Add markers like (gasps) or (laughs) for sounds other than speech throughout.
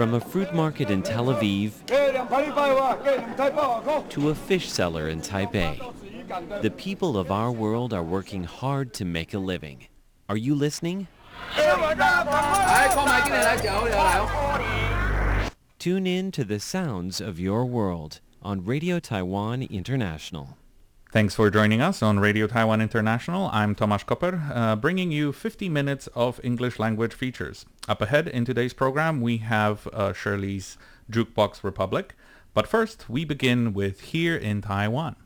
From a fruit market in Tel Aviv to a fish seller in Taipei, the people of our world are working hard to make a living. Are you listening? Tune in to the sounds of your world on Radio Taiwan International. Thanks for joining us on Radio Taiwan International. I'm Tomasz Koper, uh, bringing you 50 minutes of English language features. Up ahead in today's program, we have uh, Shirley's Jukebox Republic. But first, we begin with Here in Taiwan.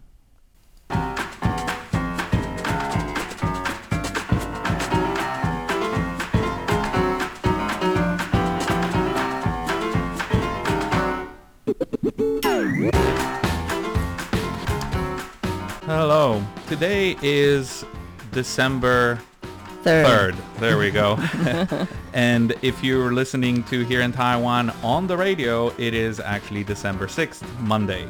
Hello. Today is December Third. 3rd. There we go. (laughs) (laughs) and if you're listening to here in Taiwan on the radio, it is actually December 6th, Monday.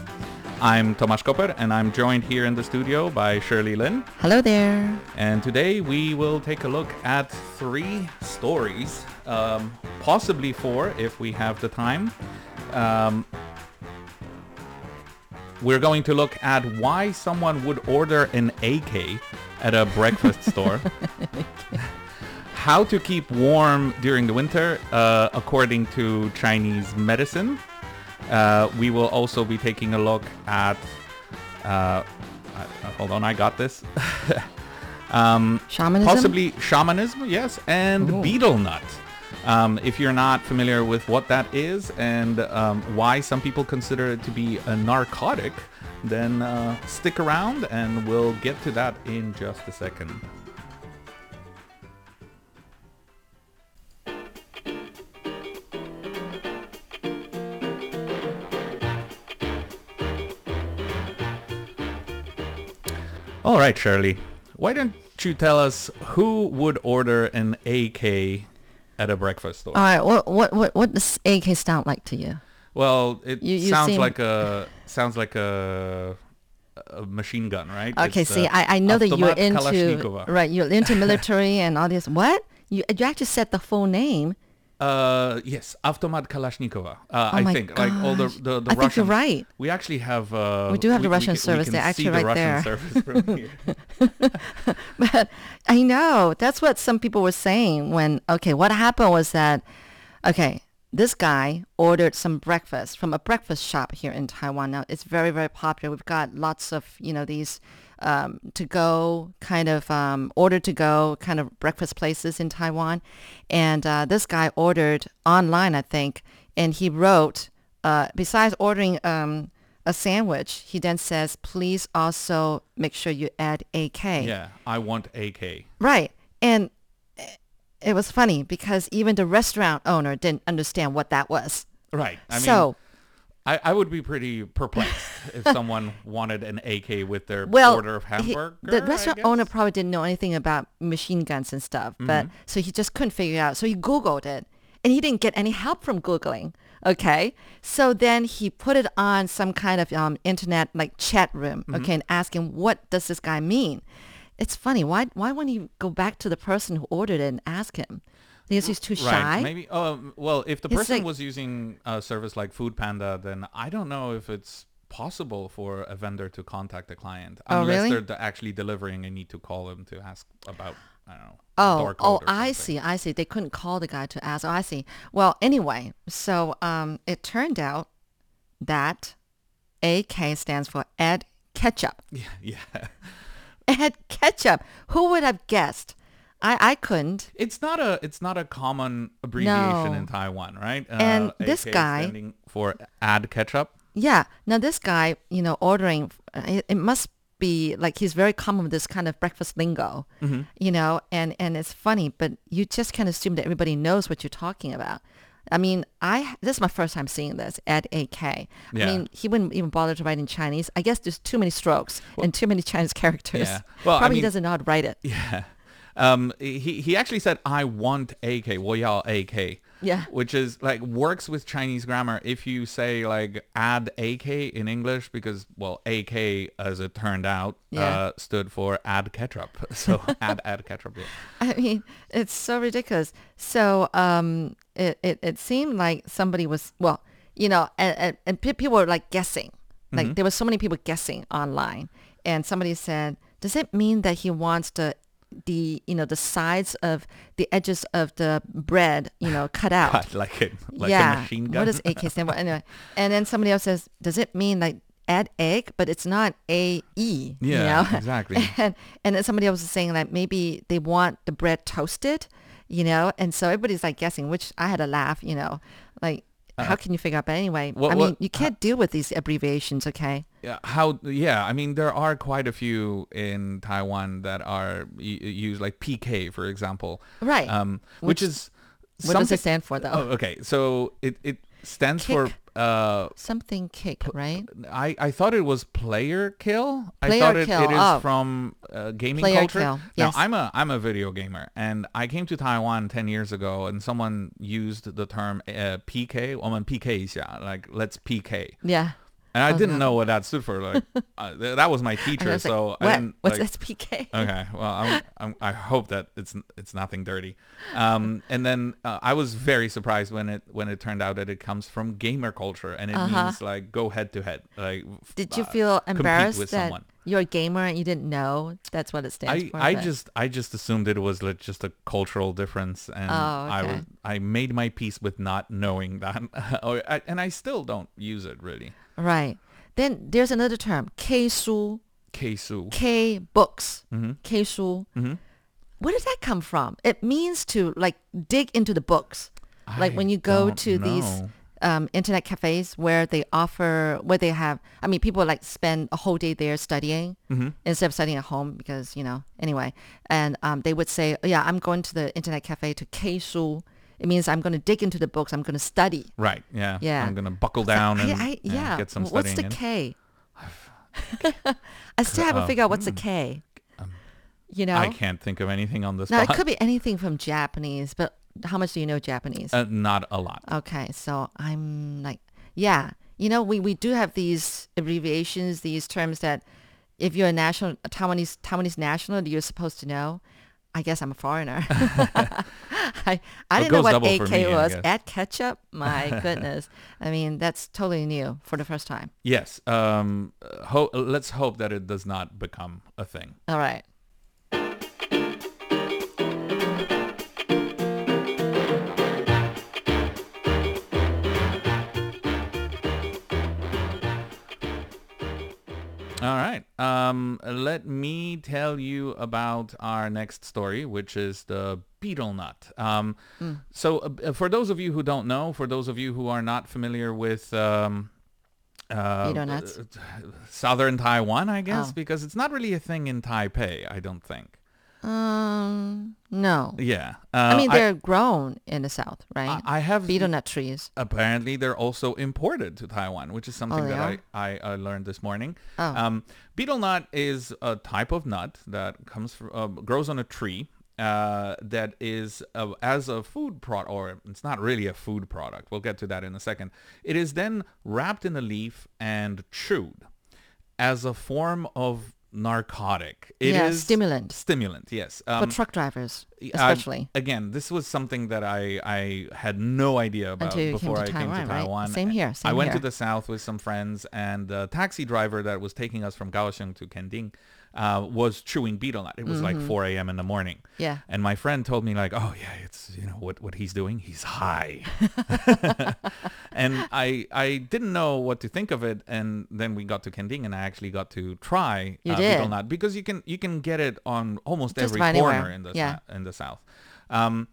I'm Tomasz Koper and I'm joined here in the studio by Shirley Lin. Hello there. And today we will take a look at three stories, um, possibly four if we have the time. Um, we're going to look at why someone would order an AK at a breakfast (laughs) store. How to keep warm during the winter, uh, according to Chinese medicine. Uh, we will also be taking a look at. Uh, uh, hold on, I got this. (laughs) um, Shamanism? Possibly shamanism, yes, and Ooh. betel nut. Um, if you're not familiar with what that is and um, why some people consider it to be a narcotic, then uh, stick around and we'll get to that in just a second. All right, Shirley. Why don't you tell us who would order an AK at a breakfast store? All right. What what what what does AK sound like to you? Well, it You- you sounds seem- like a sounds like a, a machine gun, right? Okay. It's, see, uh, I, I know that you're into right. You're into military and all this. What you you actually said the full name. Uh, yes, Automat Kalashnikova. Uh, Oh I think like all the gosh. the, the I think you're right. We actually have. Uh, We do have the Russian can- service. They're actually the right Russian there. (laughs) (laughs) But I know that's what some people were saying when okay, what happened was that okay, this guy ordered some breakfast from a breakfast shop here in Taiwan. Now it's very very popular. We've got lots of you know these um, to go kind of um, order to go kind of breakfast places in Taiwan, and uh, this guy ordered online, I think, and he wrote uh, besides ordering. Um, a sandwich, he then says, please also make sure you add AK. yeah, I want AK. Right. And it was funny because even the restaurant owner didn't understand what that was. Right. I mean, so, I, I would be pretty perplexed if (laughs) someone wanted an AK with their well, order of he- the restaurant owner probably didn't know anything about machine guns and stuff, but Mm-hmm. so he just couldn't figure it out. So he Googled it and he didn't get any help from Googling. Okay. So then he put it on some kind of um, internet like chat room. Mm-hmm. Okay. And asking, what does this guy mean? It's funny. Why, why wouldn't he go back to the person who ordered it and ask him? Too shy. Right. Maybe. Um, well, if the It's person like- was using a service like Food Panda, then I don't know if it's possible for a vendor to contact a client Oh, unless really? they're d- actually delivering and need to call them to ask about. I don't know. Oh, door code oh, or I something. see, I see. They couldn't call the guy to ask. Oh, I see. Well, anyway, so um, it turned out that AK stands for Ed Ketchup. (laughs) Yeah. Yeah. Ed Ketchup. Who would have guessed? I, I couldn't. It's not a it's not a common abbreviation No. in Taiwan, right? Uh, And this AK guy- standing for add ketchup. Yeah. Now this guy, you know, ordering, it, it must be like he's very common with this kind of breakfast lingo, Mm-hmm. you know, and, and it's funny, but you just can't assume that everybody knows what you're talking about. I mean, I this is my first time seeing this at AK. I Yeah. mean, he wouldn't even bother to write in Chinese. I guess there's too many strokes and too many Chinese characters. Yeah. Well, I Probably mean- doesn't know how to write it. Yeah. Um, he he actually said, "I want AK." 我要 AK. Yeah. Which is like works with Chinese grammar if you say like add AK in English because well AK as it turned out Yeah. uh, stood for add ketchup. (laughs) So add add ketchup. Yeah. I mean, it's so ridiculous. So um, it, it, it seemed like somebody was, well, you know, and, and, and people were like guessing. Like Mm-hmm. there were so many people guessing online. And somebody said, does it mean that he wants the, the, you know, the sides of the edges of the bread, you know, cut (laughs) out? Cut like it like yeah. a machine gun. What does AK stand for? Anyway, and then somebody else says, does it mean like add egg, but it's not A E? you Yeah, know? (laughs) exactly. And and then somebody else is saying that maybe they want the bread toasted, you know, and so everybody's like guessing, which I had a laugh, you know, like. how can you figure out? But anyway, Uh, what- I mean, what- you can't deal with these abbreviations, okay? how yeah i mean there are quite a few in taiwan that are used like pk for example right um which, which is what does it stand for though oh, okay so it it stands kick. for uh something kick right i i thought it was player kill player i thought it, kill. it is oh. from uh, gaming player culture kill. Yes. now i'm a i'm a video gamer and i came to taiwan 10 years ago and someone used the term uh, pk woman pk like let's pk yeah and I Oh, didn't no. know what that stood for. Like (laughs) uh, th- that was my I teacher, was like, so what? I didn't. What's like, SPK? Okay, well, I'm, I'm, I hope that it's it's nothing dirty. Um, and then uh, I was very surprised when it when it turned out that it comes from gamer culture and it Uh-huh. means like go head to head. Like Did you uh, feel embarrassed with that someone. you're a gamer and you didn't know that's what it stands I, for? I but- just I just assumed it was like just a cultural difference, and Oh, I okay. was I made my peace with not knowing that, (laughs) and I still don't use it really. Right. Then there's another term, K 书, Keisu. K books, Mm-hmm. K 书. Mhm. Where does that come from? It means to like dig into the books. Like I when you go don't to these know. um, internet cafes where they offer, where they have, I mean, people like spend a whole day there studying Mm-hmm. instead of studying at home because, you know, anyway. And um, they would say, oh, yeah, I'm going to the internet cafe to K 书. it means I'm going to dig into the books. I'm going to study. Right. Yeah. Yeah. I'm gonna buckle down I- and, I- and yeah. get some What's the in. K? (sighs) I still haven't Oh, figured out what's the K. you know? I can't think of anything on this. Now, it could be anything from Japanese, but how much do you know Japanese? uh, not a lot. okay, so I'm like, yeah. You know, we, we do have these abbreviations, these terms that if you're a national, a Taiwanese, Taiwanese national, you're supposed to know. I guess I'm a foreigner. (laughs) (laughs) I, I didn't know what AK me, was. Add ketchup? My (laughs) goodness. I mean, that's totally new for the first time. Yes. Um. Ho- let's hope that it does not become a thing. All right. All right. Um. Let me tell you about our next story, which is the betel nut. Um. So, uh, for those of you who don't know, for those of you who are not familiar with um. Uh, Betel nuts? uh, Southern Taiwan, I guess, Oh. because it's not really a thing in Taipei. I don't think. Um, no. Yeah. Uh, I mean, they're grown in the south, right? I, I have Betel nut trees. apparently they're also imported to Taiwan, which is something Oh, that I, I, I learned this morning. Oh. Um, betel nut is a type of nut that comes from, uh, grows on a tree uh, that is uh, as a food product, or it's not really a food product. We'll get to that in a second. It is then wrapped in a leaf and chewed as a form of narcotic. It is Yeah, stimulant. Stimulant, yes. For Um, truck drivers, I- especially. again, this was something that I, I had no idea about came before to I came Taiwan, to right? Taiwan. Same here, Same I went to the south with some friends, and the taxi driver that was taking us from Kaohsiung to Kenting uh, was chewing betel nut. It was like 4 a.m. in the morning. Mm-hmm. Yeah. And my friend told me like, oh yeah, it's you know what what he's doing. He's high. (laughs) (laughs) and I I didn't know what to think of it. And then we got to Kenting, and I actually got to try You uh, nut because you can you can get it on almost Just every corner anywhere. in the Yeah. in the south. Um,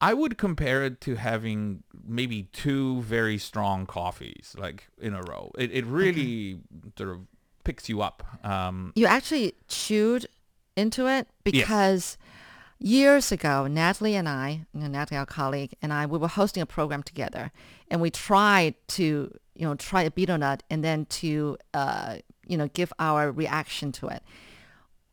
I would compare it to having maybe two very strong coffees like in a row. It it really sort of picks you up. Um, You actually chewed into it because years ago, Natalie and I, you know, Natalie, our colleague, and I, we were hosting a program together, and we tried to, you know, try a betel nut and then to, uh, you know, give our reaction to it.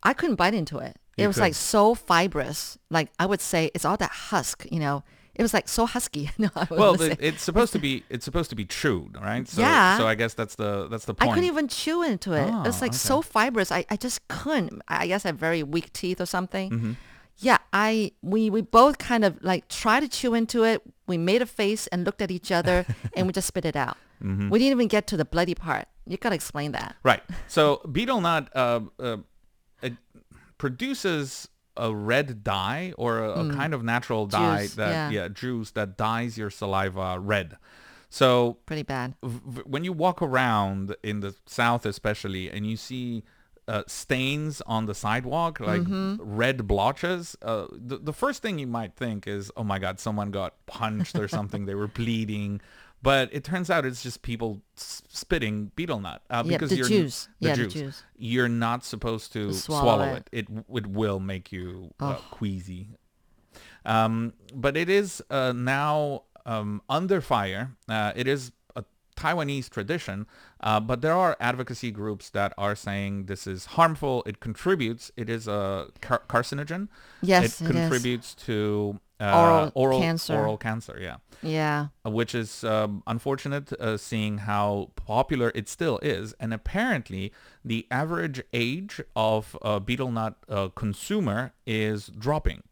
I couldn't bite into it. it You was could. like so fibrous. Like I would say, it's all that husk. You know, it was like so husky. (laughs) no, Well, it, say. it's supposed to be it's supposed to be chewed, right? So, Yeah. So I guess that's the that's the I couldn't even chew into it. Oh, it's like so fibrous. I, I just couldn't. I I guess I have very weak teeth or something. Mm-hmm. Yeah, I we we both kind of like tried to chew into it. We made a face and looked at each (laughs) other and we just spit it out. Mm-hmm. We didn't even get to the bloody part. You gotta explain that. Right. So betel nut uh, uh, produces a red dye or a, a kind of natural dye Mm. Juice, that yeah. juice that dyes your saliva red. So Pretty bad. v- v- when you walk around in the south especially and you see uh, stains on the sidewalk like Mm-hmm. red blotches uh, the, the first thing you might think is oh my god someone got punched or something they were bleeding but it turns out it's just people spitting betel nut uh, Yeah, because the you're juice. the Yeah, the juice. juice. you're not supposed to, swallow, swallow it. it it will make you uh, Oh. queasy um, but it is uh, now um, under fire. Uh, it is a Taiwanese tradition, uh, but there are advocacy groups that are saying this is harmful. It contributes. It is a car- carcinogen. Yes, it it is. contributes to uh, Oral cancer. Oral cancer, yeah. Yeah. Uh, Which is um, unfortunate, uh, seeing how popular it still is, and apparently the average age of a betel nut uh, consumer is dropping.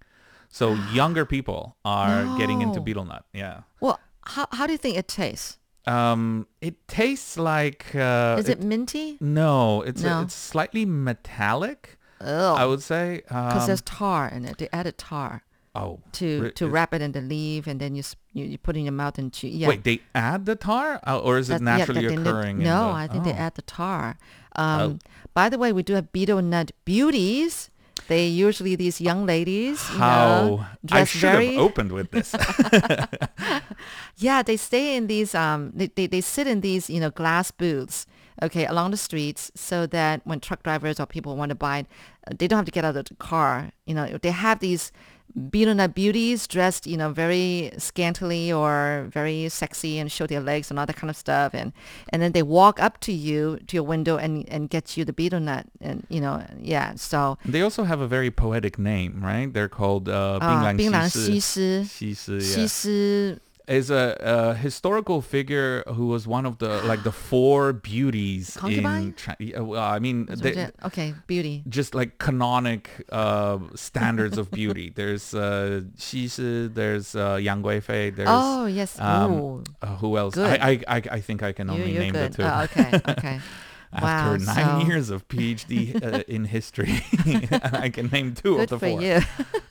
So (gasps) younger people are getting into No. betel nut. Yeah. Well, how how do you think it tastes? Um, it tastes like. Uh, Is it, minty? No, it's No. it's slightly metallic. Oh, I would say. because Um, there's tar in it. They added tar oh, to to wrap it in the leaf, and then you you, you put it in your mouth and chew. Yeah. Wait, they add the tar, uh, or is it That- yeah, naturally they- occurring? in No, the- I think they oh. add the tar. Um, By the way, we do have betel nut beauties. They usually these young ladies, you know, How I should very have opened with this. (laughs) yeah. They stay in these um they, they they sit in these you know glass booths okay along the streets so that when truck drivers or people want to buy it, uh, they don't have to get out of the car. You know they have these Biruna beauties dressed, you know, very scantily or very sexy and show their legs and all that kind of stuff. And, and then they walk up to you, to your window and, and get you the Biruna. And, you know, yeah, so. They also have a very poetic name, right? They're called uh, uh, Binglang Xisi. Xisi, yeah is a, a historical figure who was one of the like the four beauties Concubine? in Chi- yeah, well, I mean they, okay beauty just like canonic uh, standards of beauty. (laughs) There's uh, 西施, there's uh, Yang Guifei, there's oh yes um, uh, who else? I, I, I, I think I can only you're name good. the two. Oh, okay, okay. (laughs) After wow, nine so years of PhD uh, in history, (laughs) I can name two good of the for four. you.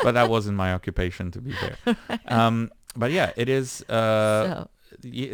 but that wasn't my occupation, to be fair. Um, but yeah, it is uh, so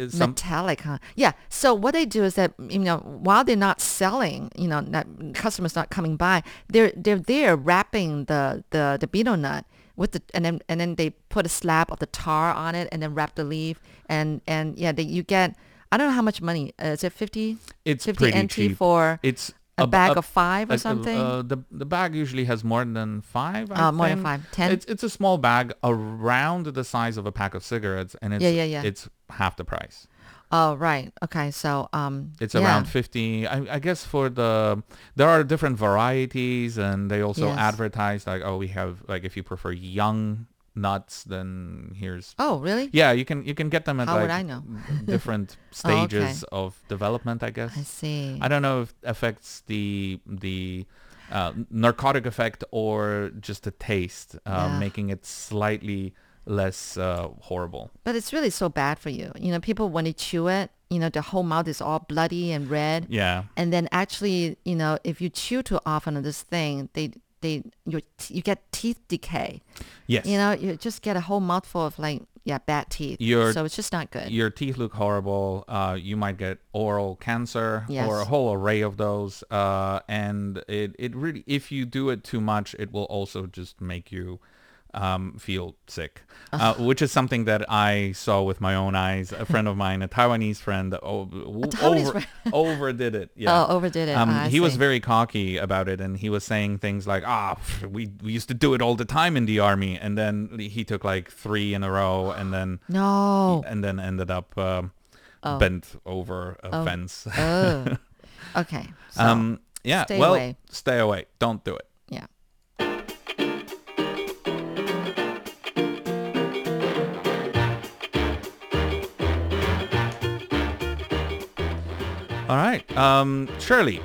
some metallic, huh? Yeah. So what they do is that you know while they're not selling, you know, not, customers not coming by, they're they're there wrapping the the the betel nut with the and then and then they put a slab of the tar on it and then wrap the leaf and and yeah, they, you get. I don't know how much money. Uh, is it 50, it's 50 pretty NT cheap. for It's a, b- bag of five or a- a- something? Uh, the the bag usually has more than five. I Uh, more than five. Ten? It's it's a small bag around the size of a pack of cigarettes, and it's Yeah, yeah, yeah. it's half the price. oh, right. Okay. So um, It's yeah. around 50 I, I guess for the there are different varieties and they also Yes. advertise like oh we have like if you prefer young nuts then here's Oh, really? yeah you can you can get them at How like would I know? (laughs) different (laughs) Oh, okay. stages of development i guess I see. I don't know if it affects the the uh, narcotic effect or just the taste, uh, Yeah. making it slightly less uh, horrible. But it's really so bad for you. You know, people when they chew it, you know, the whole mouth is all bloody and red. Yeah. And then actually, you know, if you chew too often on this thing, they they your t- you get teeth decay. Yes. You know, you just get a whole mouthful of like yeah bad teeth. Your- so it's just not good. Your teeth look horrible. Uh, you might get oral cancer Yes. or a whole array of those. Uh, and it, it really, if you do it too much, it will also just make you um, feel sick, uh, which is something that I saw with my own eyes. A friend of mine, a Taiwanese friend, o- Taiwanese over, friend. (laughs) overdid it. Yeah. Oh, overdid it. Um, Ah, he was very cocky about it, and he was saying things like, "Ah, pff, we we used to do it all the time in the army," and then he took like three in a row, and then (gasps) no. and then ended up um, Oh. bent over a Oh. fence. oh. (laughs) Okay. So, um, yeah. stay well, away. stay away. Don't do it. All right. Um, Shirley,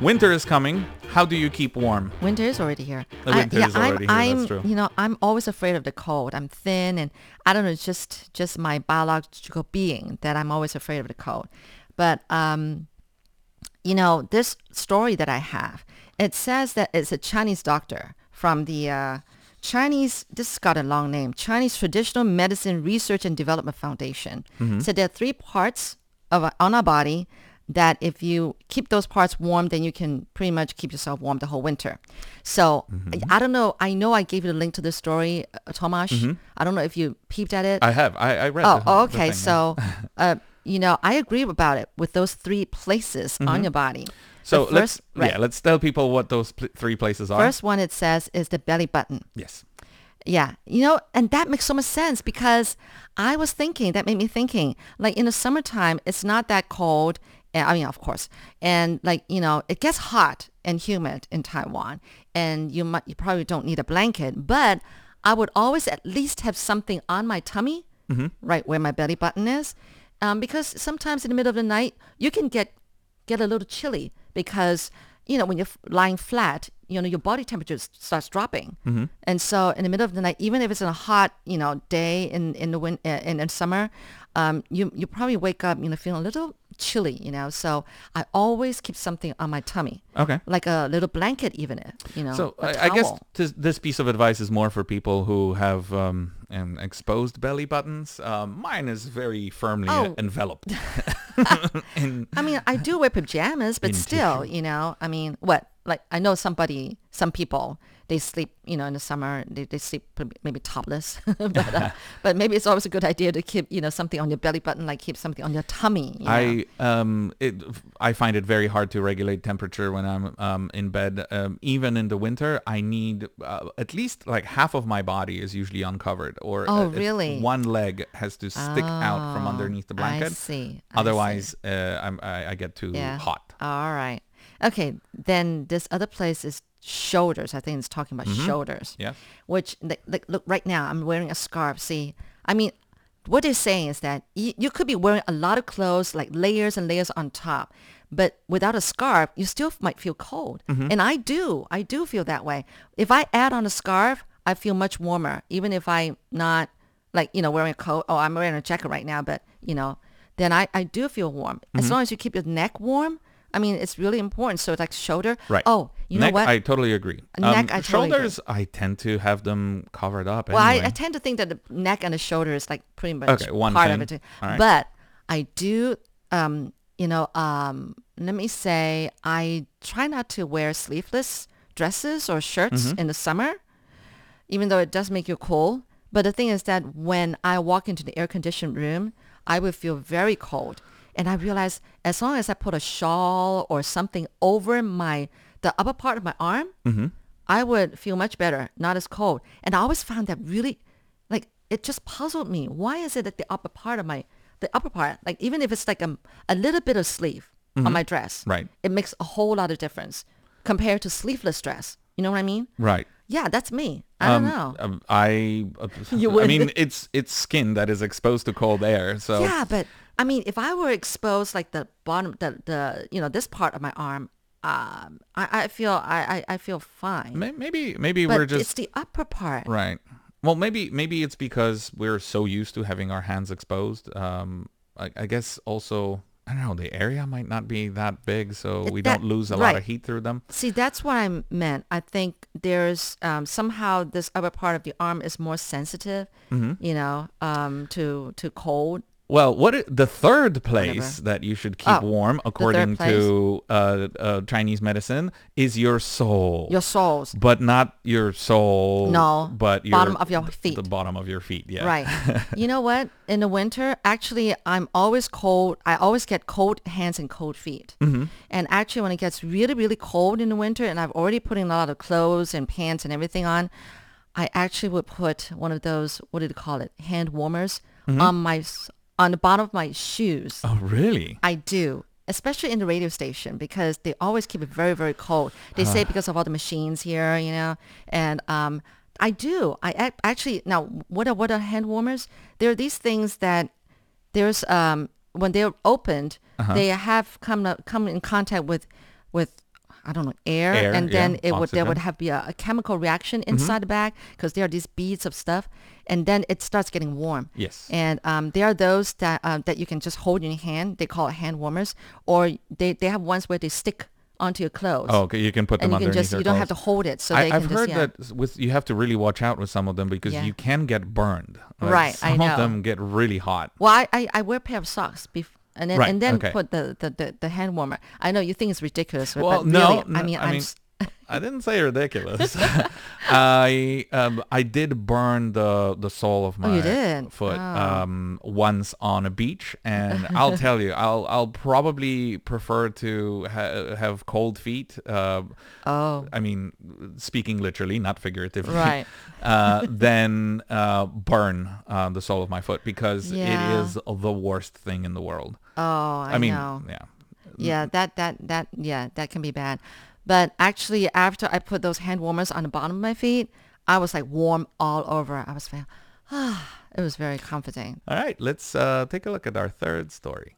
winter is coming. How do you keep warm? Winter is already here. The I- winter yeah, is already I'm, here, that's true. You know, I'm always afraid of the cold. I'm thin, and I don't know. It's just just my biological being that I'm always afraid of the cold. But um, you know, this story that I have, it says that it's a Chinese doctor from the uh, Chinese. This has got a long name. Chinese Traditional Medicine Research and Development Foundation. So there are three parts of on our body that if you keep those parts warm, then you can pretty much keep yourself warm the whole winter. So I, I don't know. I know I gave you the link to this story, uh, Tomasz. I don't know if you peeped at it. I have. I, I read. Oh, oh, okay. thing, yeah. So, uh, you know, I agree about it with those three places on your body. Mm-hmm. so The let's right. yeah, let's tell people what those pl- three places are. First one it says is the belly button. yes. Yeah, you know, and that makes so much sense because I was thinking, that made me thinking, like in the summertime, it's not that cold. I mean, of course, and like you know, it gets hot and humid in Taiwan, and you might, you probably don't need a blanket, but I would always at least have something on my tummy, right where my belly button is, um, because sometimes in the middle of the night you can get get a little chilly because you know when you're lying flat you know your body temperature starts dropping. And so in the middle of the night even if it's a hot you know day in in the win- uh, in, in summer um, you you probably wake up you know feeling a little chilly you know so i always keep something on my tummy Okay. like a little blanket even you know So I guess towel. this, this piece of advice is more for people who have um, um, exposed belly buttons. Um, mine is very firmly Oh. enveloped. (laughs) (laughs) in, I mean, I do wear pajamas, but still, you know, I mean, what? Like, I know somebody, some people, they sleep, you know, in the summer, they, they sleep maybe topless. (laughs) (laughs) but, uh, but maybe it's always a good idea to keep, you know, something on your belly button, like keep something on your tummy. You know? I um it I find it very hard to regulate temperature when I'm um in bed. Um, even in the winter, I need uh, at least like half of my body is usually uncovered, or Oh, uh, really? one leg has to stick out from Oh, underneath the I blanket. see, I see. Otherwise, uh, I'm, I, I get too yeah. hot. All right. Okay. Then this other place is shoulders. I think it's talking about shoulders. Mm-hmm. Yeah. Which, like, like, look, right now I'm wearing a scarf. See, I mean, what they're saying is that you, you could be wearing a lot of clothes, like layers and layers on top, but without a scarf, you still might feel cold. Mm-hmm. And I do. I do feel that way. If I add on a scarf, I feel much warmer, even if I'm not like, you know, wearing a coat. Oh, I'm wearing a jacket right now, but, you know, then I, I do feel warm. Mm-hmm. As long as you keep your neck warm, I mean, it's really important. So it's like shoulder. Right. Oh, you Neck, know what? I totally agree. Neck, I totally agree. shoulders, I tend to have them covered up. Well, anyway. I, I tend to think that the neck and the shoulder is like pretty much Okay, one part thing. of it. too. Right. But I do, um, you know, um, let me say, I try not to wear sleeveless dresses or shirts Mm-hmm. in the summer, even though it does make you cold. But the thing is that when I walk into the air conditioned room, I would feel very cold. And I realized as long as I put a shawl or something over my the upper part of my arm, Mm-hmm. I would feel much better, not as cold. And I always found that really, like, it just puzzled me. Why is it that the upper part of my, the upper part, like, even if it's like a, a little bit of sleeve on my dress, Mm-hmm. Right. it makes a whole lot of difference compared to sleeveless dress. You know what I mean? right. Yeah, that's me. I don't Um, know. um, I, uh, (laughs) You I mean, (laughs) it's it's skin that is exposed to cold air. So Yeah, but I mean, if I were exposed like the bottom, the, the you know, this part of my arm, um, I, I feel I, I, I feel fine. may- maybe maybe but we're just it's the upper part. right. Well, maybe maybe it's because we're so used to having our hands exposed. Um, I, I guess also I don't know the area might not be that big, so It- we that- don't lose a lot right. of heat through them. See, that's what I meant. I think there's um, somehow this upper part of the arm is more sensitive, Mm-hmm. you know, um, to to cold. Well, what the third place Whatever. that you should keep Oh, warm, according place. to uh, uh, Chinese medicine, is your soul. Your soles. but not your soul. No, but your bottom of your feet. The bottom of your feet. Yeah. Right. (laughs) you know what? In the winter, actually, I'm always cold. I always get cold hands and cold feet. Mm-hmm. And actually, when it gets really, really cold in the winter, and I've already put in a lot of clothes and pants and everything on, I actually would put one of those. What do you call it? Hand warmers on my s- on the bottom of my shoes. Oh, really? I do, especially in the radio station because they always keep it very, very cold. They say because of all the machines here, you know, and um, I do. I actually now what are what are hand warmers? There are these things that there's um when they're opened, they have come come in contact with with I don't know air, Air, and then yeah, it would there would have be a, a chemical reaction inside the bag because there are these beads of stuff, and then it starts getting warm. Yes. And um, there are those that um, that you can just hold in your hand. They call it hand warmers, or they, they have ones where they stick onto your clothes. Oh, okay. You can put and them you can underneath just you don't have to hold it, so I, can heard just yeah. that with you have to really watch out with some of them because Yeah. you can get burned. Like, Right, I Some of know. them get really hot. Well, I, I, I wear a pair of socks bef- and then Right, and then okay. put the, the, the, the hand warmer. I know you think it's ridiculous, Well, but no, really, I mean, I mean, s- I didn't say ridiculous. (laughs) I um, I did burn the the sole of my Oh, did? foot Oh. um, once on a beach, and I'll (laughs) tell you, I'll I'll probably prefer to ha- have cold feet. Uh, oh, I mean, speaking literally, not figuratively. Right. (laughs) Uh, than uh, burn uh, the sole of my foot because Yeah. it is the worst thing in the world. oh, I, I, mean, know. yeah. Yeah, that, that, that, yeah, that can be bad. But actually, after I put those hand warmers on the bottom of my feet, I was like warm all over. I was feeling, ah, (sighs) it was very comforting. All right, let's uh, take a look at our third story.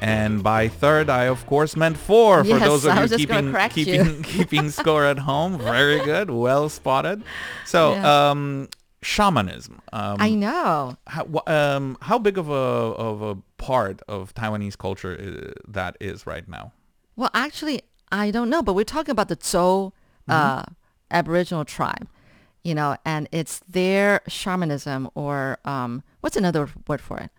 And by third, I of course meant four. For Yes, those of you gonna keeping you. keeping (laughs) keeping score at home, very good, well spotted. So, (laughs) Yeah. um, shamanism. Um, I know. how, um, how big of a of a part of Taiwanese culture uh, that is right now? Well, actually, I don't know, but we're talking about the Zhou uh, Aboriginal tribe, you know, and it's their shamanism or um, what's another word for it?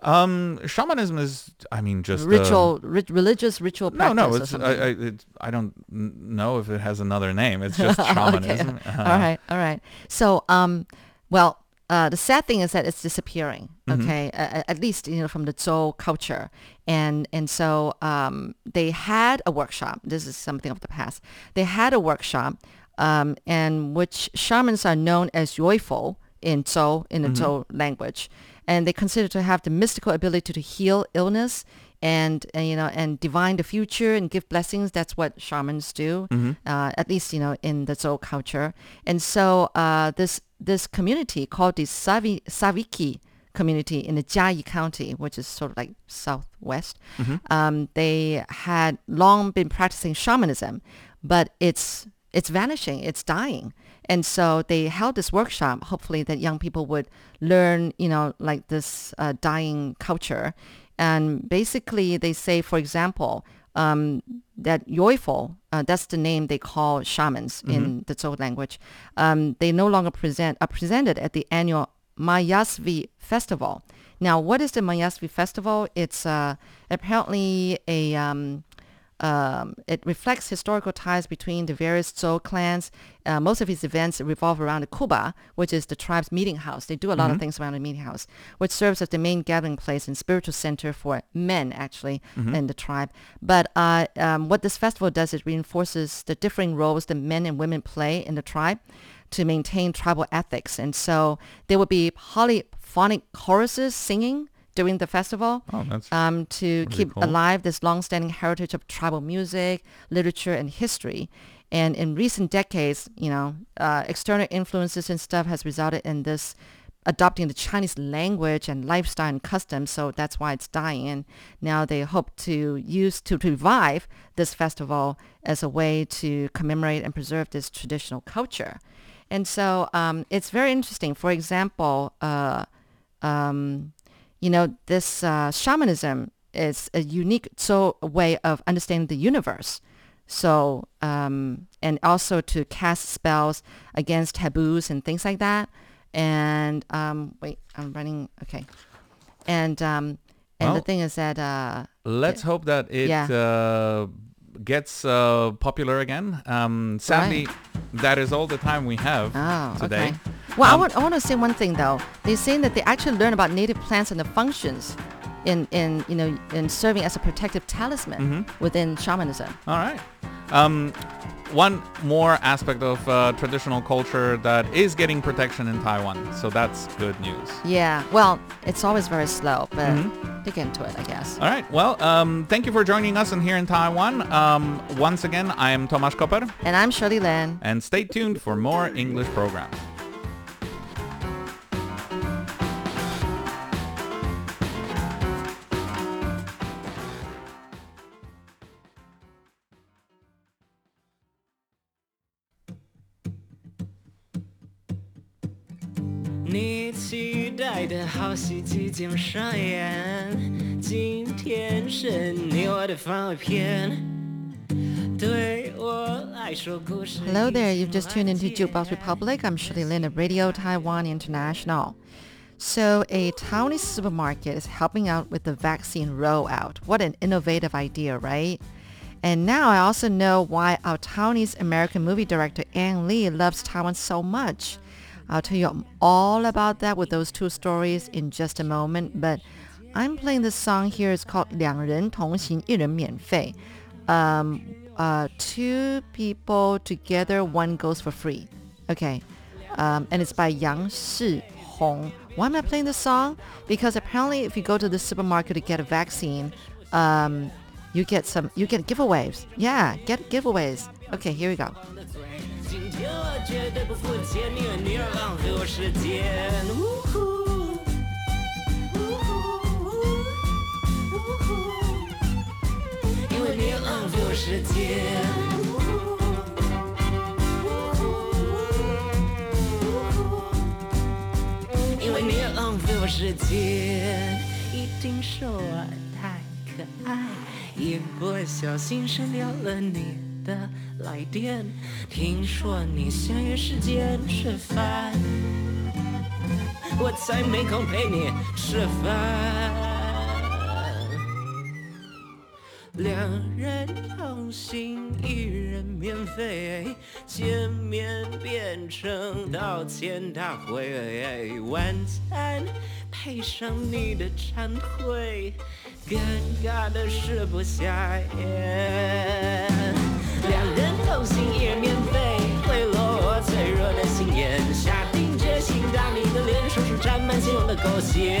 Um, shamanism is, I mean, just uh, Ritual, rit- religious ritual no, practice. no, it's I. I, it's, I don't know if it has another name. It's just (laughs) shamanism. Okay. (laughs) Uh, All right, all right. So, um, well, uh, the sad thing is that it's disappearing. Mm-hmm. Okay, uh, at least you know from the Zhou culture, and and so um, they had a workshop. This is something of the past. They had a workshop, um, and which shamans are known as yoifo in Zhou in the Zhou language, and they consider to have the mystical ability to heal illness and, and you know and divine the future and give blessings. That's what shamans do uh, at least you know in the Zhou culture. And so uh, this this community called the Savi, Saviki community in the Chiayi County which is sort of like southwest um, they had long been practicing shamanism but it's it's vanishing. It's dying and so they held this workshop hopefully that young people would learn you know like this uh, dying culture. And basically they say for example um, that yoifo uh, that's the name they call shamans in the Zhou language um, they no longer present are presented at the annual Mayasvi festival. Now what is the Mayasvi festival? It's uh, apparently a um, um, it reflects historical ties between the various Zhou clans. Uh, most of its events revolve around the Kuba, which is the tribe's meeting house. They do a lot of things around the meeting house, which serves as the main gathering place and spiritual center for men, actually, in the tribe. But uh, um, what this festival does is reinforces the differing roles that men and women play in the tribe to maintain tribal ethics. And so there will be polyphonic choruses singing during the festival Oh, um, to keep cool. alive this long-standing heritage of tribal music, literature, and history. And in recent decades, you know, uh, external influences and stuff has resulted in this adopting the Chinese language and lifestyle and customs. So that's why it's dying. Now they hope to use to, to revive this festival as a way to commemorate and preserve this traditional culture. And so um, it's very interesting. For example, uh, um, you know, this uh, shamanism is a unique so way of understanding the universe. So, um, and also to cast spells against taboos and things like that. And um, wait, I'm running. Okay, and um, and the thing is that uh, Let's hope that it Yeah. uh, gets uh, popular again. Um, sadly, that is all the time we have Oh, today. okay. Well, I Um, want I want to say one thing though. They're saying that they actually learn about native plants and the functions in in you know in serving as a protective talisman Mm-hmm. within shamanism. All right. Um, one more aspect of uh, traditional culture that is getting protection in Taiwan. So that's good news. Yeah, well, it's always very slow, but they get into it, I guess. All right. Well, um, thank you for joining us in here in Taiwan. Um, once again, I am Tomasz Koper, And I'm Shirley Lin. and stay tuned for more English programs. “ 你期待的好戏即将上演，今天是你我的番外篇。对我来说，故事 Hello there, you've 已 just 经 tuned into 完结 Jukebox Republic. I'm Shirley Lin of Radio Taiwan International. So a Taiwanese supermarket is helping out with the vaccine rollout. What an innovative idea, right? And now I also know why our Taiwanese American movie director Ang Lee loves Taiwan so much. I'll tell you all about that with those two stories in just a moment. But I'm playing this song here. It's called 两人同行一人免费. Um, uh, two people together, one goes for free. Okay. Um, and it's by Yang Shi Hong. Why am I playing this song? Because apparently if you go to the supermarket to get a vaccine, um, you get some, you get giveaways. Yeah, get giveaways. Okay, here we go. 的嘴。今天我绝对不付钱，因为你而浪费我时间。呜呼呜呼呜呼因为你浪费我时间。呜呼呜呼因为你浪费我时间，一定是我太可爱，一不小心删掉了你的来电。听说你想约时间吃饭，我才没空陪你吃饭。两人同行，一人免费，见面变成道歉大会，晚餐配上你的忏悔，尴尬的食不下咽。两人同行，一人免费，贿赂我脆弱的心眼，下定决心当你的脸，说出沾满信用的狗血。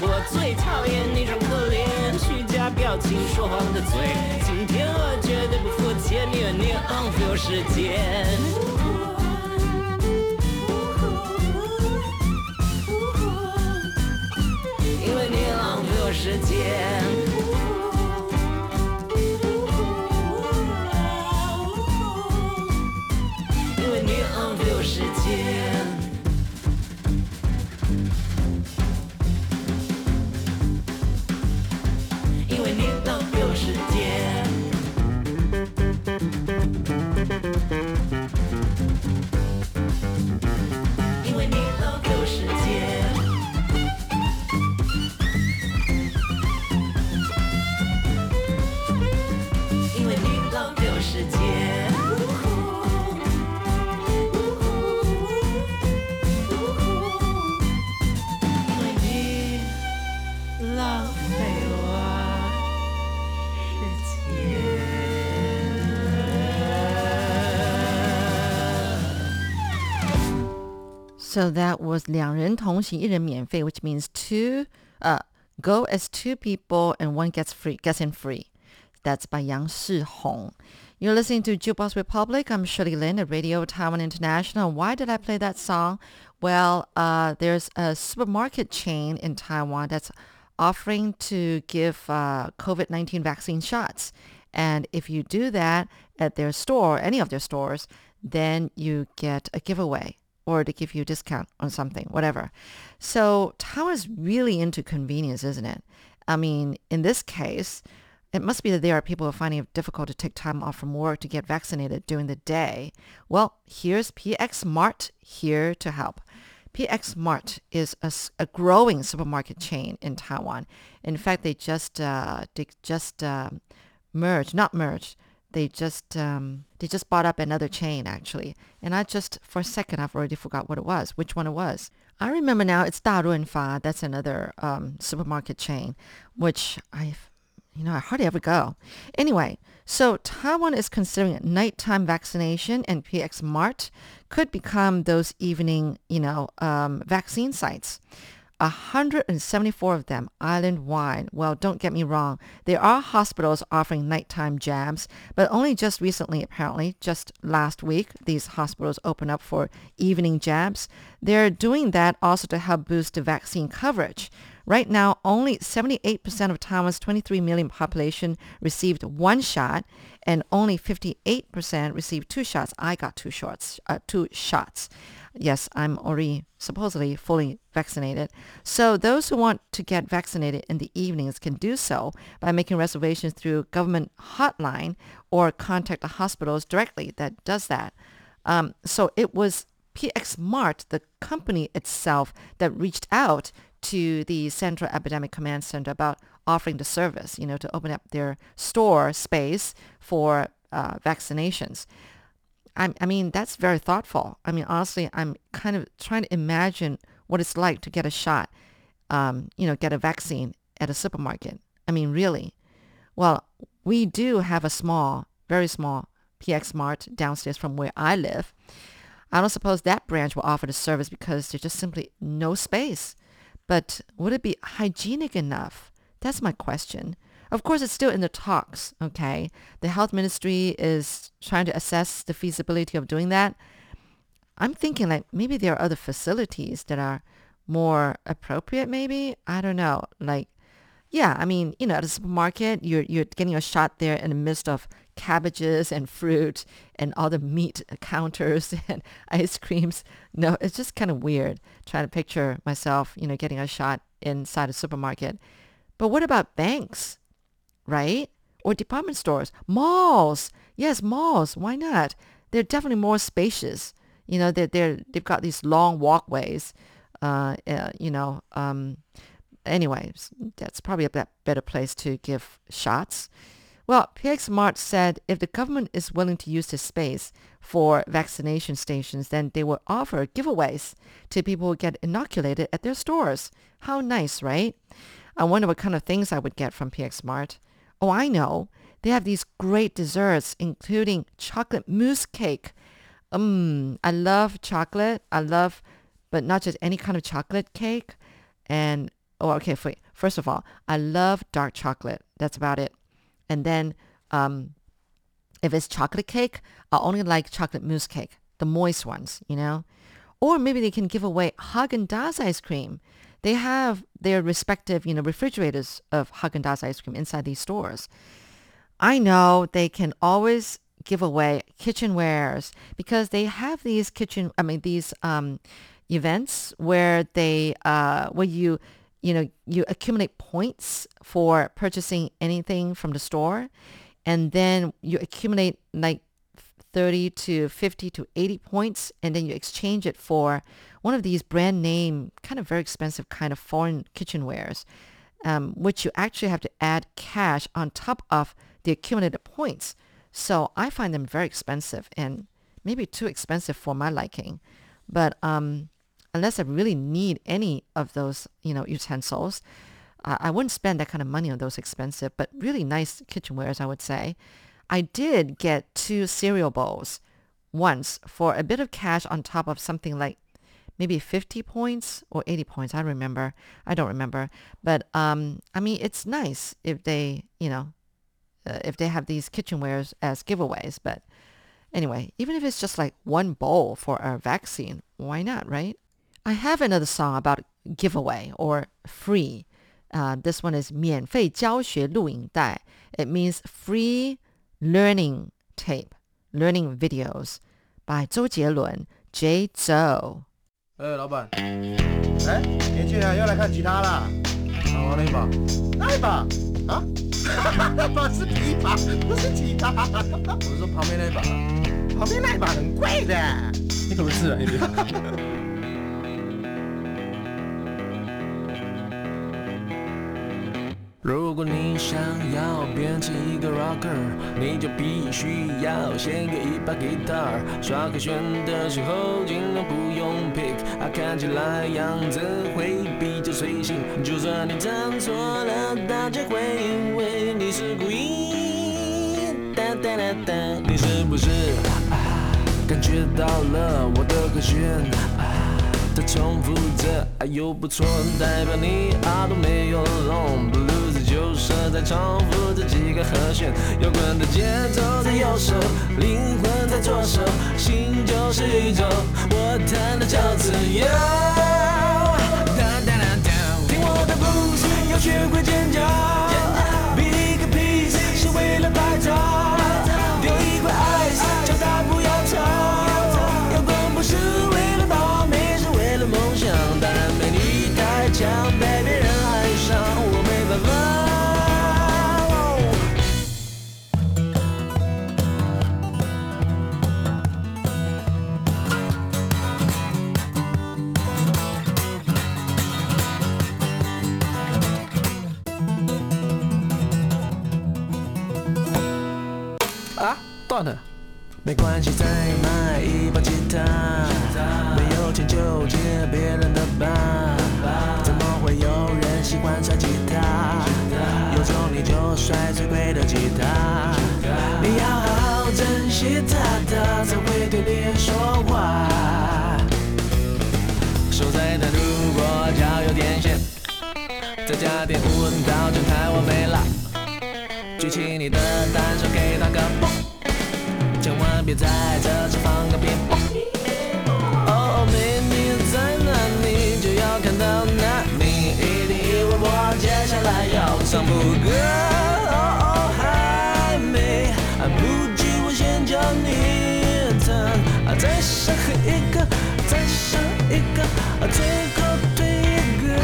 我最讨厌那种可怜、虚假表情、说谎的嘴。今天我绝对不付钱，因为你浪费我时间。因为你浪费我时间 So that was 两人同行一人免费, which means two, uh, go as two people and one gets free, gets in free. That's by Yang Shi Hong. You're listening to Jukebox Republic. I'm Shirley Lin at Radio Taiwan International. Why did I play that song? Well, uh, there's a supermarket chain in Taiwan that's offering to give uh, COVID-19 vaccine shots. And if you do that at their store, any of their stores, then you get a giveaway or to give you a discount on something, whatever. So is really into convenience, isn't it? I mean, in this case, it must be that there are people who are finding it difficult to take time off from work to get vaccinated during the day. Well, here's PX Mart here to help. PX Mart is a, a growing supermarket chain in Taiwan. In fact, they just uh, they just uh, merged, not merged. They just um, they just bought up another chain actually, and I just for a second I've already forgot what it was, which one it was. I remember now. It's Da Runfa. That's another um, supermarket chain, which I You know, I hardly ever go. Anyway, so Taiwan is considering nighttime vaccination and PX Mart could become those evening, you know, um, vaccine sites. 174 of them island-wide. Well, don't get me wrong. There are hospitals offering nighttime jabs, but only just recently, apparently, just last week, these hospitals opened up for evening jabs. They're doing that also to help boost the vaccine coverage. Right now, only 78% of Taiwan's 23 million population received one shot, and only 58% received two shots. I got two shots. Uh, two shots. Yes, I'm already supposedly fully vaccinated. So those who want to get vaccinated in the evenings can do so by making reservations through government hotline or contact the hospitals directly that does that. Um, so it was PX Mart, the company itself, that reached out to the Central Epidemic Command Center about offering the service, you know, to open up their store space for uh, vaccinations. I, I mean, that's very thoughtful. I mean, honestly, I'm kind of trying to imagine what it's like to get a shot, um, you know, get a vaccine at a supermarket. I mean, really. Well, we do have a small, very small PX Mart downstairs from where I live. I don't suppose that branch will offer the service because there's just simply no space. But would it be hygienic enough? That's my question. Of course, it's still in the talks, okay? The health ministry is trying to assess the feasibility of doing that. I'm thinking like maybe there are other facilities that are more appropriate, maybe. I don't know. Like, yeah, I mean, you know, at a supermarket, you're, you're getting a shot there in the midst of cabbages and fruit and all the meat counters (laughs) and ice creams. No, it's just kind of weird trying to picture myself, you know, getting a shot inside a supermarket. But what about banks? Right? Or department stores, malls. Yes, malls. Why not? They're definitely more spacious. You know, they're, they're, they've got these long walkways. Uh, uh, you know, um, anyways, that's probably a better place to give shots. Well, PX Mart said if the government is willing to use this space for vaccination stations, then they will offer giveaways to people who get inoculated at their stores. How nice, right? I wonder what kind of things I would get from PX Mart. Oh, I know. They have these great desserts, including chocolate mousse cake. Um, I love chocolate. I love, but not just any kind of chocolate cake. And oh, okay. wait. First of all, I love dark chocolate. That's about it. And then, um, if it's chocolate cake, I only like chocolate mousse cake, the moist ones, you know. Or maybe they can give away Haagen-Dazs ice cream they have their respective, you know, refrigerators of Haagen-Dazs ice cream inside these stores. I know they can always give away kitchenwares because they have these kitchen, I mean, these um, events where they, uh, where you, you know, you accumulate points for purchasing anything from the store. And then you accumulate like 30 to 50 to 80 points and then you exchange it for one of these brand name, kind of very expensive kind of foreign kitchenwares, um, which you actually have to add cash on top of the accumulated points. So I find them very expensive and maybe too expensive for my liking. But um, unless I really need any of those, you know, utensils, uh, I wouldn't spend that kind of money on those expensive, but really nice kitchenwares, I would say. I did get two cereal bowls once for a bit of cash on top of something like maybe 50 points or 80 points. I remember. I don't remember. But um, I mean, it's nice if they, you know, uh, if they have these kitchenwares as giveaways. But anyway, even if it's just like one bowl for a vaccine, why not, right? I have another song about giveaway or free. Uh, this one is 免费教学录影带. It means free learning tape, learning videos by 周杰伦 J. Zhou. 哎，老板，哎，年轻人要来看吉他啦？好，那一把，那一把啊？那把是琵琶，不是吉他。我是说旁边那一把，旁边那一把很贵的。你可不是啊，你。如果你想要变成一个 rocker，你就必须要先给一把 guitar。刷和弦的时候尽量不用 pick，啊，看起来样子会比较随性。就算你唱错了，大家会以为你是故意。哒哒哒哒，你是不是啊感觉到了我的和弦啊？它重复着，啊又不错，代表你耳朵没有聋。blue 在重复这几个和弦，摇滚的节奏在右手，灵魂在左手，心就是宇宙，我弹的叫自由。听我的呼吸要学会尖叫。没关系，再买一把吉他。没有钱就借别人的吧。怎么会有人喜欢甩吉他？有种你就甩最贵的吉他。你要好好珍惜它，它才会对你说话。手在那如果脚有点咸，再加点无人道就太完美了。举起你的，别在这次放个鞭炮。哦，美女在哪里？就要看到那你一定以为我接下来要唱副歌。哦哦，还没，啊不急，我先教你弹。啊，再上一个，再上一个，啊最后一个。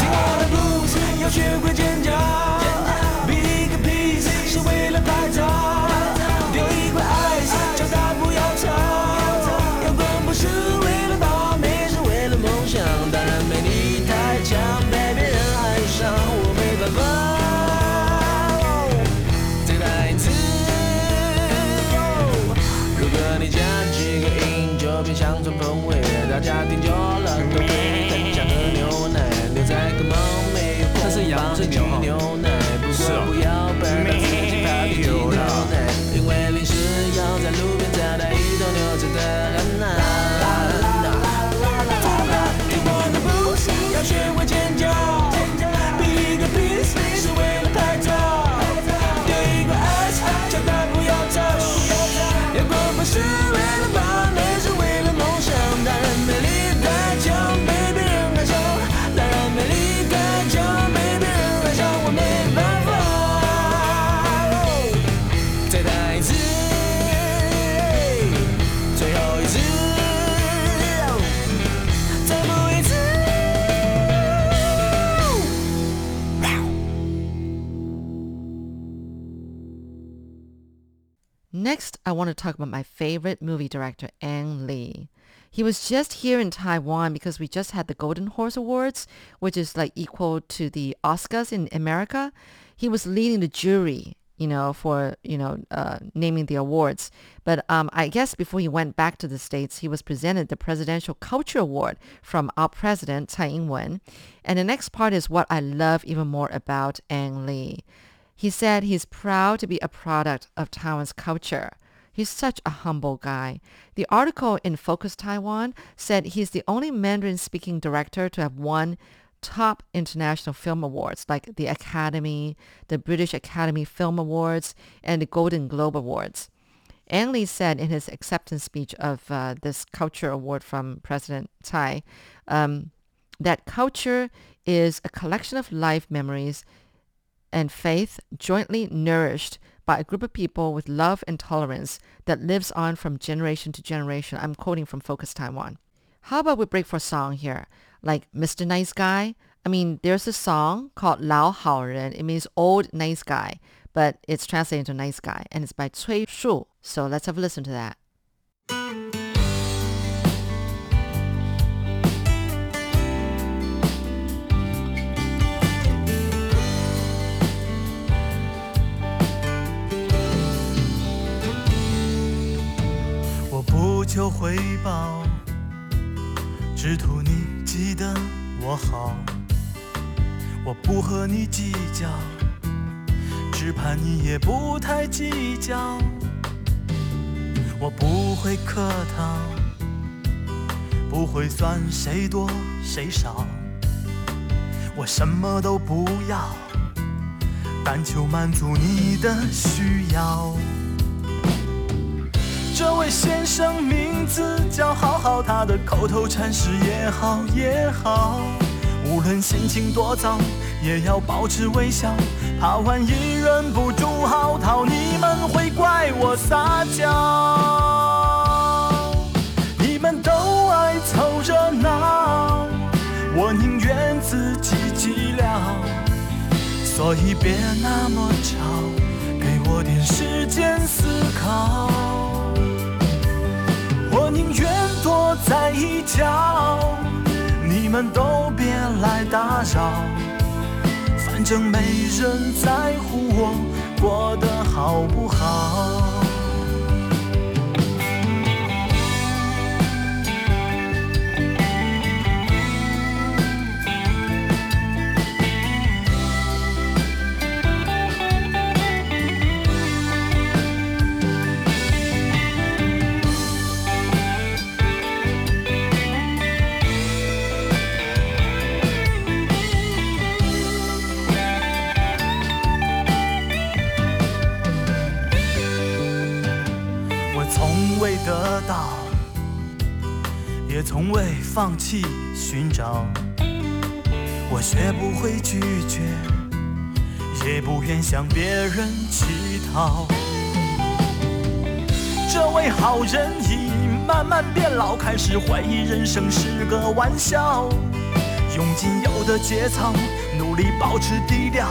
听我的 blues，要学会 Martin John. Want to talk about my favorite movie director, Ang Lee. He was just here in Taiwan because we just had the Golden Horse Awards, which is like equal to the Oscars in America. He was leading the jury, you know, for, you know, uh, naming the awards. But um, I guess before he went back to the States, he was presented the Presidential Culture Award from our president, Tsai Ing-wen. And the next part is what I love even more about Ang Lee. He said he's proud to be a product of Taiwan's culture. He's such a humble guy. The article in Focus Taiwan said he's the only Mandarin-speaking director to have won top international film awards like the Academy, the British Academy Film Awards, and the Golden Globe Awards. Ang Lee said in his acceptance speech of uh, this culture award from President Tsai um, that culture is a collection of life memories and faith jointly nourished by a group of people with love and tolerance that lives on from generation to generation. I'm quoting from Focus Taiwan. How about we break for a song here, like Mr. Nice Guy? I mean, there's a song called Lao Hao Ren. It means old nice guy, but it's translated to nice guy, and it's by Cui Shu. So let's have a listen to that.「求回报，只图你记得我好。我不和你计较，只怕你也不太计较。我不会客套，不会算谁多谁少。我什么都不要，但求满足你的需要。这位先生名字叫好好，他的口头禅是也好也好。无论心情多糟，也要保持微笑，怕万一忍不住嚎啕，你们会怪我撒娇。你们都爱凑热闹，我宁愿自己寂寥，所以别那么吵，给我点时间思考。在一角，你们都别来打扰，反正没人在乎我过得好不好。放弃寻找。我学不会拒绝，也不愿向别人乞讨。这位好人已慢慢变老，开始怀疑人生是个玩笑。用仅有的节操，努力保持低调。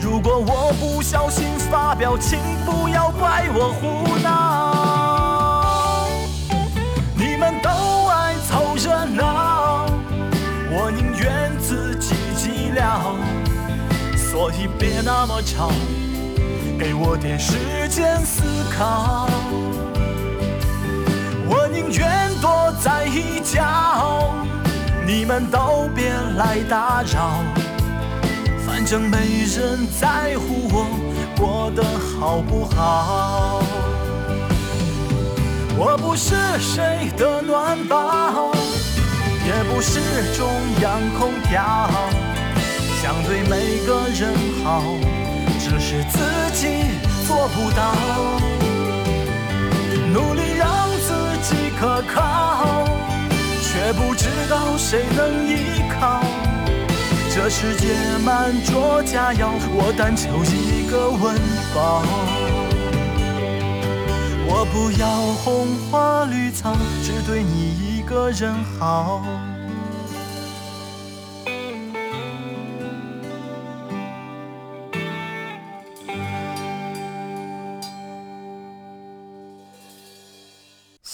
如果我不小心发表，请不要怪我胡闹。了，所以别那么吵，给我点时间思考。我宁愿躲在一角，你们都别来打扰，反正没人在乎我过得好不好。我不是谁的暖宝，也不是中央空调，对每个人好，只是自己做不到。努力让自己可靠，却不知道谁能依靠。这世界满桌佳肴，我但求一个温饱。我不要红花绿草，只对你一个人好。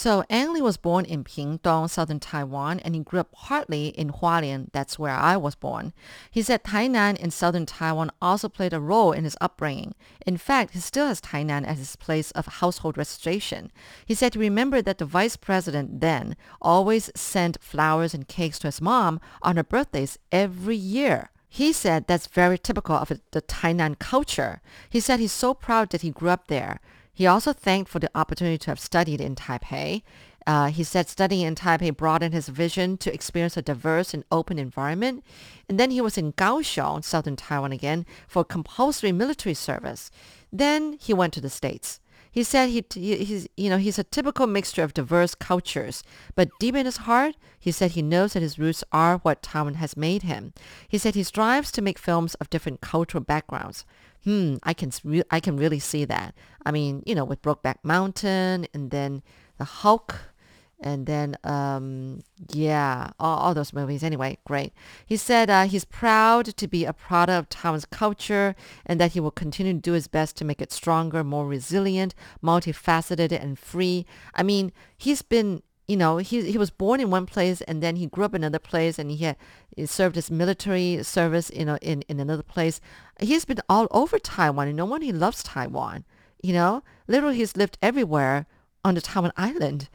So Ang Lee was born in Pingtung, southern Taiwan, and he grew up partly in Hualien. That's where I was born. He said Tainan in southern Taiwan also played a role in his upbringing. In fact, he still has Tainan as his place of household registration. He said he remembered that the vice president then always sent flowers and cakes to his mom on her birthdays every year. He said that's very typical of the Tainan culture. He said he's so proud that he grew up there. He also thanked for the opportunity to have studied in Taipei. Uh, he said studying in Taipei broadened his vision to experience a diverse and open environment. And then he was in Kaohsiung, southern Taiwan again, for compulsory military service. Then he went to the States. He said he, he, he's, you know, he's a typical mixture of diverse cultures, but deep in his heart, he said he knows that his roots are what Taiwan has made him. He said he strives to make films of different cultural backgrounds. Hmm, I can re- I can really see that. I mean, you know, with Brokeback Mountain and then The Hulk and then um yeah all, all those movies. Anyway great. He said uh, he's proud to be a product of taiwan's culture and that he will continue to do his best to make it stronger more resilient multifaceted and free. I mean he's been you know he, he was born in one place and then he grew up in another place and he had he served his military service know in, in another place he's been all over taiwan and no one he loves taiwan you know literally he's lived everywhere on the taiwan (laughs) island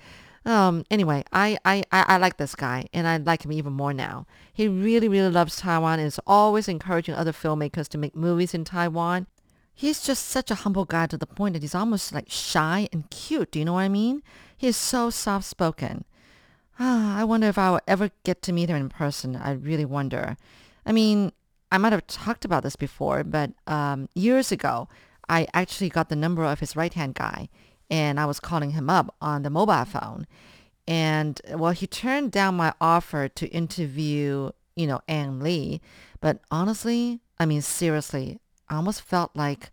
Um, anyway, I, I, I, I like this guy and I like him even more now. He really, really loves Taiwan and is always encouraging other filmmakers to make movies in Taiwan. He's just such a humble guy to the point that he's almost like shy and cute. Do you know what I mean? He is so soft spoken. Ah, I wonder if I will ever get to meet him in person. I really wonder. I mean, I might have talked about this before, but um, years ago, I actually got the number of his right hand guy and I was calling him up on the mobile phone. And well, he turned down my offer to interview, you know, Ang Lee. But honestly, I mean, seriously, almost felt like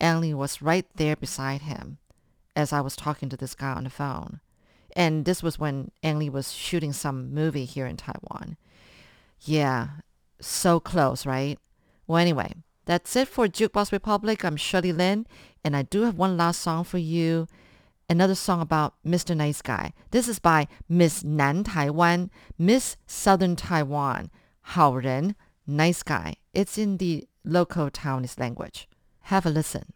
Ang Lee was right there beside him as I was talking to this guy on the phone. And this was when Ang Lee was shooting some movie here in Taiwan. Yeah, so close, right? Well, anyway, that's it for Jukebox Republic. I'm Shirley Lin, and I do have one last song for you. Another song about Mr. Nice Guy. This is by Miss Nan Taiwan, Miss Southern Taiwan, 好人, nice guy. It's in the local Taiwanese language. Have a listen.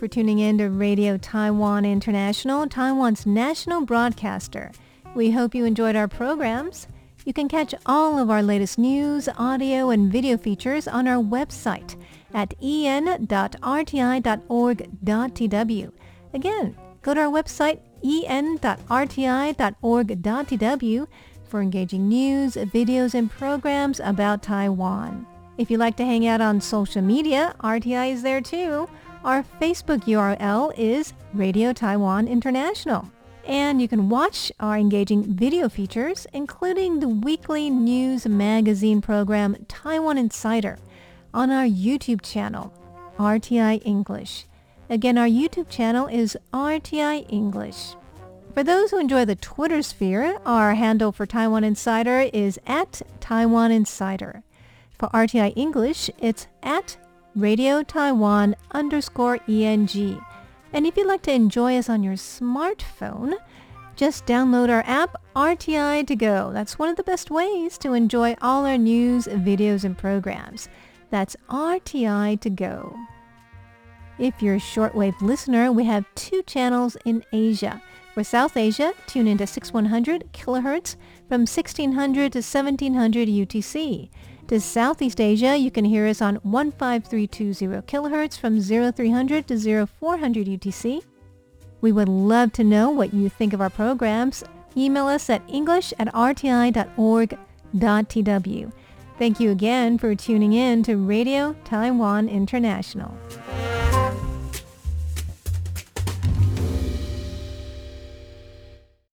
For tuning in to Radio Taiwan International, Taiwan's national broadcaster. We hope you enjoyed our programs. You can catch all of our latest news, audio, and video features on our website at en.rti.org.tw. Again, go to our website en.rti.org.tw for engaging news, videos, and programs about Taiwan. If you'd like to hang out on social media, RTI is there too. Our Facebook URL is Radio Taiwan International. And you can watch our engaging video features, including the weekly news magazine program Taiwan Insider, on our YouTube channel, RTI English. Again, our YouTube channel is RTI English. For those who enjoy the Twitter sphere, our handle for Taiwan Insider is at Taiwan Insider. For RTI English, it's at Radio Taiwan underscore ENG. And if you'd like to enjoy us on your smartphone, Just download our app, RTI To Go. That's one of the best ways to enjoy all our news, videos, and programs. That's RTI To Go. If you're a shortwave listener, we have two channels in Asia. For South Asia, tune into 6100 kilohertz from 1600 to 1700 UTC. To Southeast Asia, you can hear us on 15320 kHz from 0300 to 0400 UTC. We would love to know what you think of our programs. Email us at english at rti.org.tw. Thank you again for tuning in to Radio Taiwan International.